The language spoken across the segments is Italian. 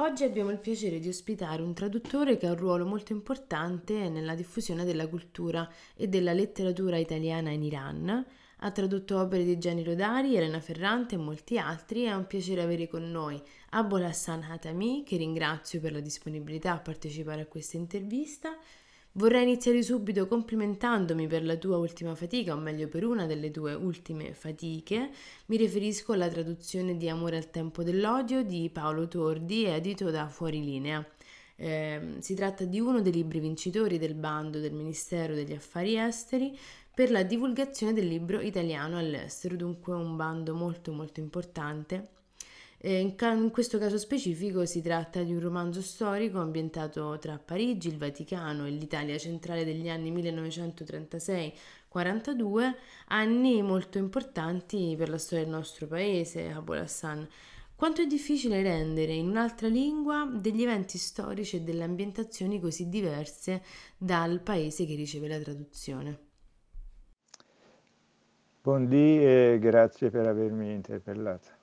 Oggi abbiamo il piacere di ospitare un traduttore che ha un ruolo molto importante nella diffusione della cultura e della letteratura italiana in Iran. Ha tradotto opere di Gianni Rodari, Elena Ferrante e molti altri. È un piacere avere con noi Abol Hassan Hatami, che ringrazio per la disponibilità a partecipare a questa intervista. Vorrei iniziare subito complimentandomi per la tua ultima fatica, o meglio per una delle tue ultime fatiche. Mi riferisco alla traduzione di Amore al tempo dell'odio di Paolo Tordi, edito da Fuorilinea. Eh, si tratta di uno dei libri vincitori del bando del Ministero degli Affari Esteri per la divulgazione del libro italiano all'estero, dunque un bando molto molto importante in, ca- in, questo caso specifico si tratta di un romanzo storico ambientato tra Parigi, il Vaticano e l'Italia centrale degli anni 1936-42, anni molto importanti per la storia del nostro paese, Abul Hassan. Quanto è difficile rendere in un'altra lingua degli eventi storici e delle ambientazioni così diverse dal paese che riceve la traduzione. Buondì e grazie per avermi interpellato.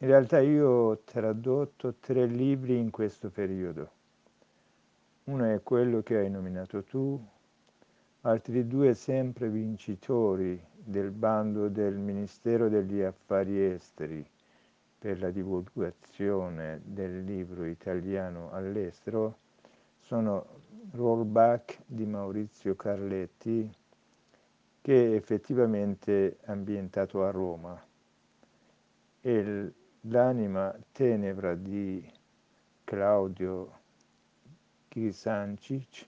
In realtà io ho tradotto tre libri in questo periodo. Uno è quello che hai nominato tu, altri due sempre vincitori del bando del Ministero degli Affari Esteri per la divulgazione del libro italiano all'estero sono Rollback di Maurizio Carletti, che è effettivamente ambientato a Roma, e L'anima tenebra di Claudio Chisancic,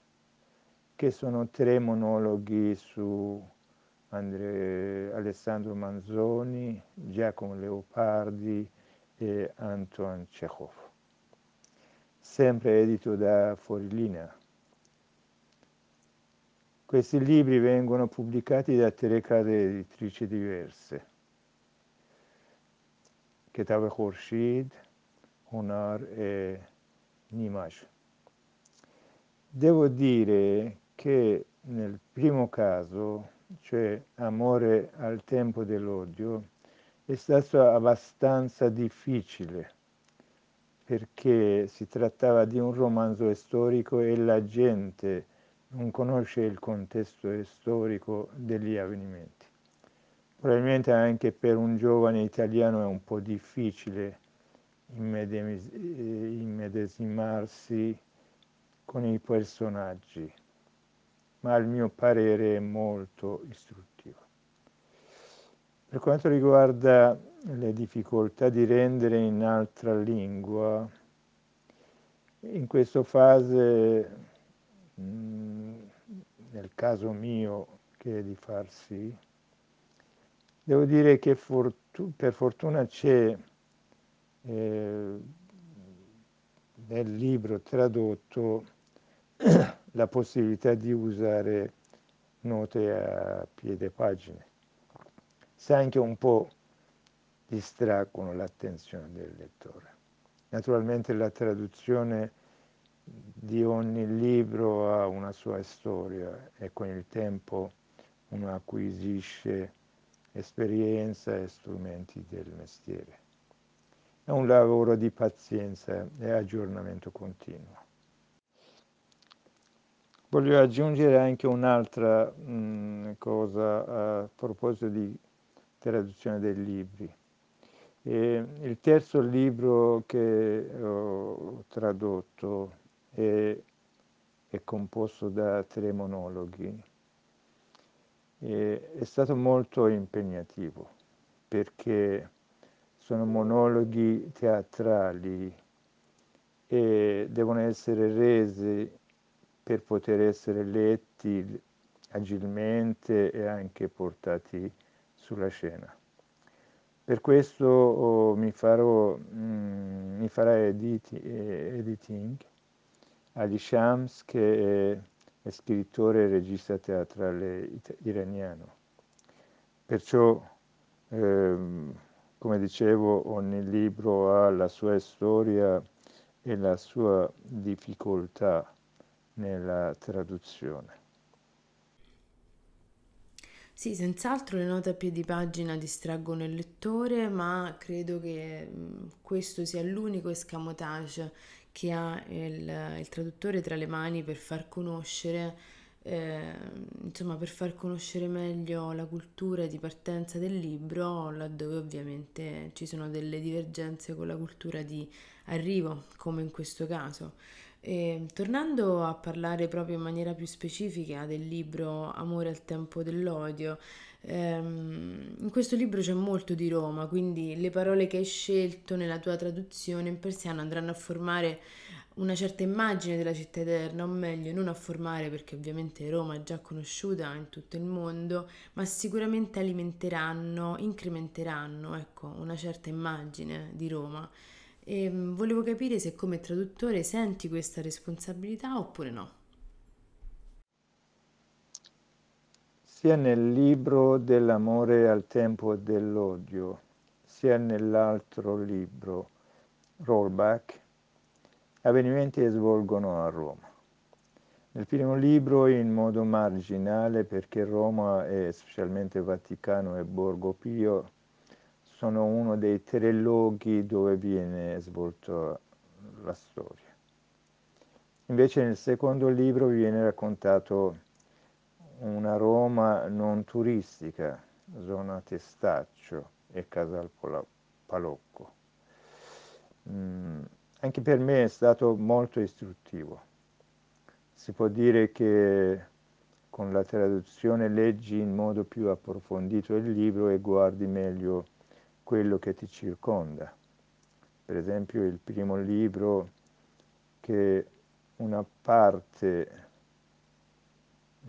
che sono tre monologhi su Andre, Alessandro Manzoni, Giacomo Leopardi e Antoine Chekhov, sempre edito da Fuorilinea. Questi libri vengono pubblicati da tre case editrici diverse. کتاب خورشید Hunar e Nimaj. Devo dire che nel primo caso, cioè Amore al tempo dell'odio, è stato abbastanza difficile perché si trattava di un romanzo storico e la gente non conosce il contesto storico degli avvenimenti. Probabilmente anche per un giovane italiano è un po' difficile immedesimarsi con i personaggi, ma al mio parere è molto istruttivo. Per quanto riguarda le difficoltà di rendere in altra lingua, in questa fase, nel caso mio che è di farsi, Devo dire che fortu- per fortuna c'è eh, nel libro tradotto la possibilità di usare note a piede pagine. Se anche un po' distraggono l'attenzione del lettore. Naturalmente la traduzione di ogni libro ha una sua storia e con il tempo uno acquisisce esperienza e strumenti del mestiere. È un lavoro di pazienza e aggiornamento continuo. Voglio aggiungere anche un'altra mm, cosa a proposito di traduzione dei libri. E il terzo libro che ho tradotto è, è composto da tre monologhi e è stato molto impegnativo perché sono monologhi teatrali e devono essere resi per poter essere letti agilmente e anche portati sulla scena. Per questo oh, mi, farò, mm, mi farà editi, eh, editing Ali Shams che è è scrittore e regista teatrale iraniano. Perciò, ehm, come dicevo, ogni libro ha la sua storia e la sua difficoltà nella traduzione. Sì, senz'altro le note a piedi pagina distraggono il lettore, ma credo che questo sia l'unico escamotage che ha il, il traduttore tra le mani per far conoscere, eh, insomma, per far conoscere meglio la cultura di partenza del libro, laddove ovviamente ci sono delle divergenze con la cultura di arrivo, come in questo caso. E, tornando a parlare proprio in maniera più specifica del libro Amore al tempo dell'odio, ehm, in questo libro c'è molto di Roma, quindi le parole che hai scelto nella tua traduzione in persiano andranno a formare una certa immagine della città eterna, o meglio, non a formare perché ovviamente Roma è già conosciuta in tutto il mondo, ma sicuramente alimenteranno, incrementeranno, ecco, una certa immagine di Roma. E mm, volevo capire se come traduttore senti questa responsabilità oppure no. Sia nel libro dell'amore al tempo dell'odio, sia nell'altro libro, Rollback, avvenimenti svolgono a Roma. Nel primo libro in modo marginale perché Roma e specialmente Vaticano e Borgo Pio sono uno dei tre luoghi dove viene svolta la storia. Invece nel secondo libro viene raccontato una Roma non turistica, zona Testaccio e Casal Palocco. Mm, anche per me è stato molto istruttivo. Si può dire che con la traduzione leggi in modo più approfondito il libro e guardi meglio quello che ti circonda. Per esempio il primo libro che una parte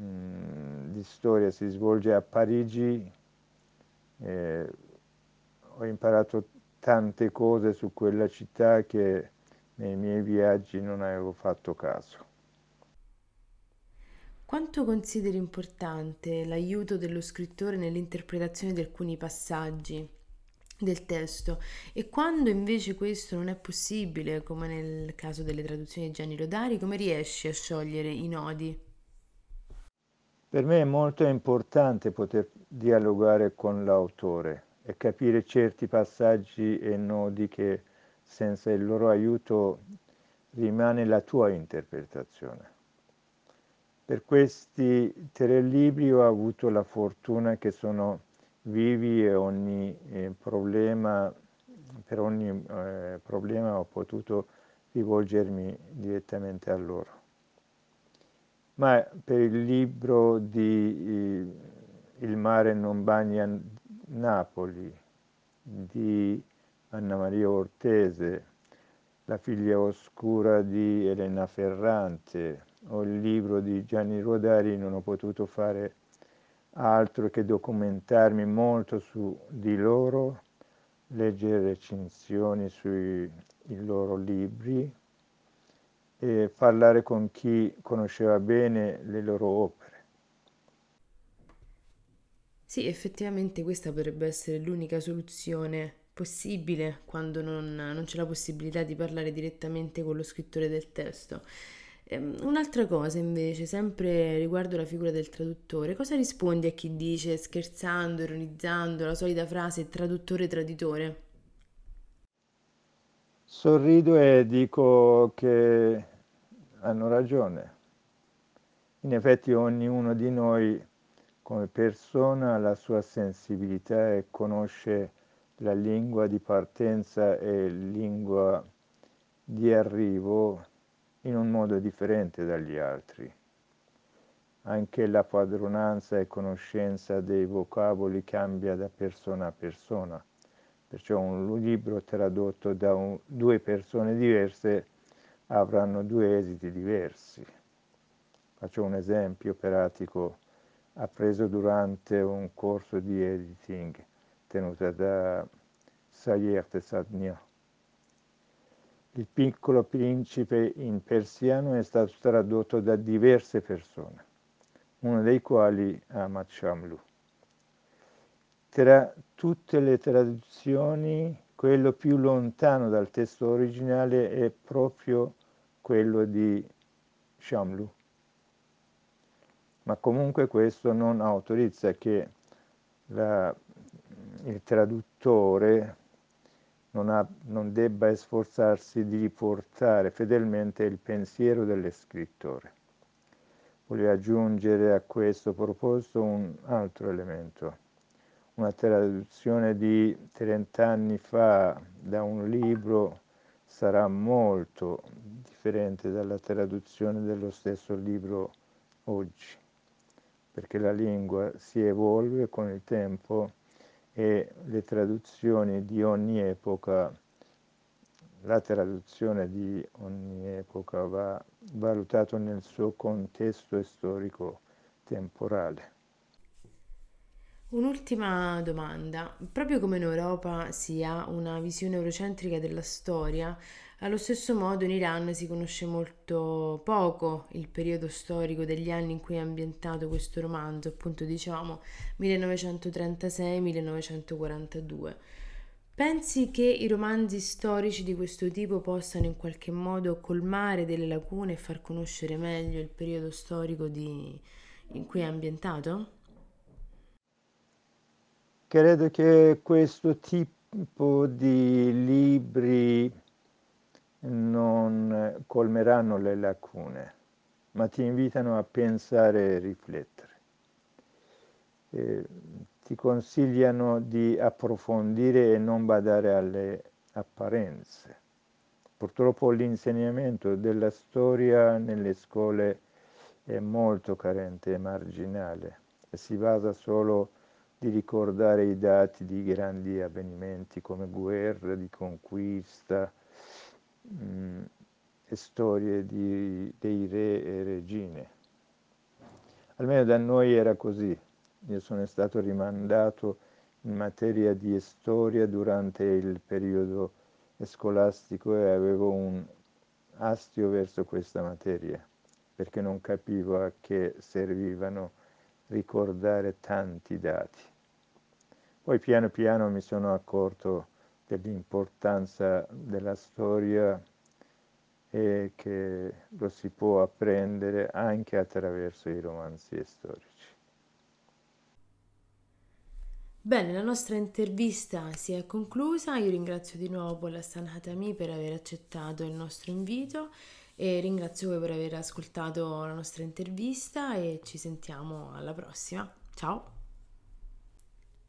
mm, di storia si svolge a Parigi, eh, ho imparato tante cose su quella città che nei miei viaggi non avevo fatto caso. Quanto consideri importante l'aiuto dello scrittore nell'interpretazione di alcuni passaggi? del testo e quando invece questo non è possibile, come nel caso delle traduzioni di Gianni Rodari, come riesci a sciogliere i nodi? Per me è molto importante poter dialogare con l'autore e capire certi passaggi e nodi che senza il loro aiuto rimane la tua interpretazione. Per questi tre libri ho avuto la fortuna che sono vivi e ogni eh, problema, per ogni eh, problema ho potuto rivolgermi direttamente a loro. Ma per il libro di eh, Il mare non bagna Napoli di Anna Maria Ortese, La figlia oscura di Elena Ferrante. O il libro di Gianni Rodari non ho potuto fare altro che documentarmi molto su di loro, leggere recensioni sui loro libri e parlare con chi conosceva bene le loro opere. Sì, effettivamente questa potrebbe essere l'unica soluzione possibile quando non, non c'è la possibilità di parlare direttamente con lo scrittore del testo. Ehm, un'altra cosa invece, sempre riguardo la figura del traduttore, cosa rispondi a chi dice, scherzando, ironizzando, la solita frase traduttore-traditore? Sorrido e dico che hanno ragione. In effetti ognuno di noi come persona ha la sua sensibilità e conosce la lingua di partenza e lingua di arrivo in un modo differente dagli altri. Anche la padronanza e conoscenza dei vocaboli cambia da persona a persona, perciò un libro tradotto da un, due persone diverse avranno due esiti diversi. Faccio un esempio pratico appreso durante un corso di editing tenuto da Sayert Sadnia. Il piccolo principe in persiano è stato tradotto da diverse persone, una dei quali Ahmad Shamlu. Tra tutte le traduzioni, quello più lontano dal testo originale è proprio quello di Shamlu. Ma comunque questo non autorizza che la, il traduttore non, ha, non debba sforzarsi di riportare fedelmente il pensiero dello scrittore. Voglio aggiungere a questo proposito un altro elemento. Una traduzione di 30 anni fa da un libro sarà molto differente dalla traduzione dello stesso libro oggi, perché la lingua si evolve con il tempo e le traduzioni di ogni epoca, la traduzione di ogni epoca va valutato nel suo contesto storico temporale. Un'ultima domanda. Proprio come in Europa si ha una visione eurocentrica della storia, allo stesso modo in Iran si conosce molto poco il periodo storico degli anni in cui è ambientato questo romanzo, appunto diciamo 1936-1942. Pensi che i romanzi storici di questo tipo possano in qualche modo colmare delle lacune e far conoscere meglio il periodo storico di... in cui è ambientato? Credo che questo tipo di libri non colmeranno le lacune, ma ti invitano a pensare e riflettere. E ti consigliano di approfondire e non badare alle apparenze. Purtroppo l'insegnamento della storia nelle scuole è molto carente e marginale e si basa solo di ricordare i dati di grandi avvenimenti come guerre, di conquista mh, mm, storie di, dei re e regine. Almeno da noi era così. Io sono stato rimandato in materia di storia durante il periodo scolastico e avevo un astio verso questa materia perché non capivo a che servivano ricordare tanti dati. Poi piano piano mi sono accorto dell'importanza della storia e che lo si può apprendere anche attraverso i romanzi storici. Bene, la nostra intervista si è conclusa. Io ringrazio di nuovo la Hatami per aver accettato il nostro invito e ringrazio voi per aver ascoltato la nostra intervista e ci sentiamo alla prossima. Ciao!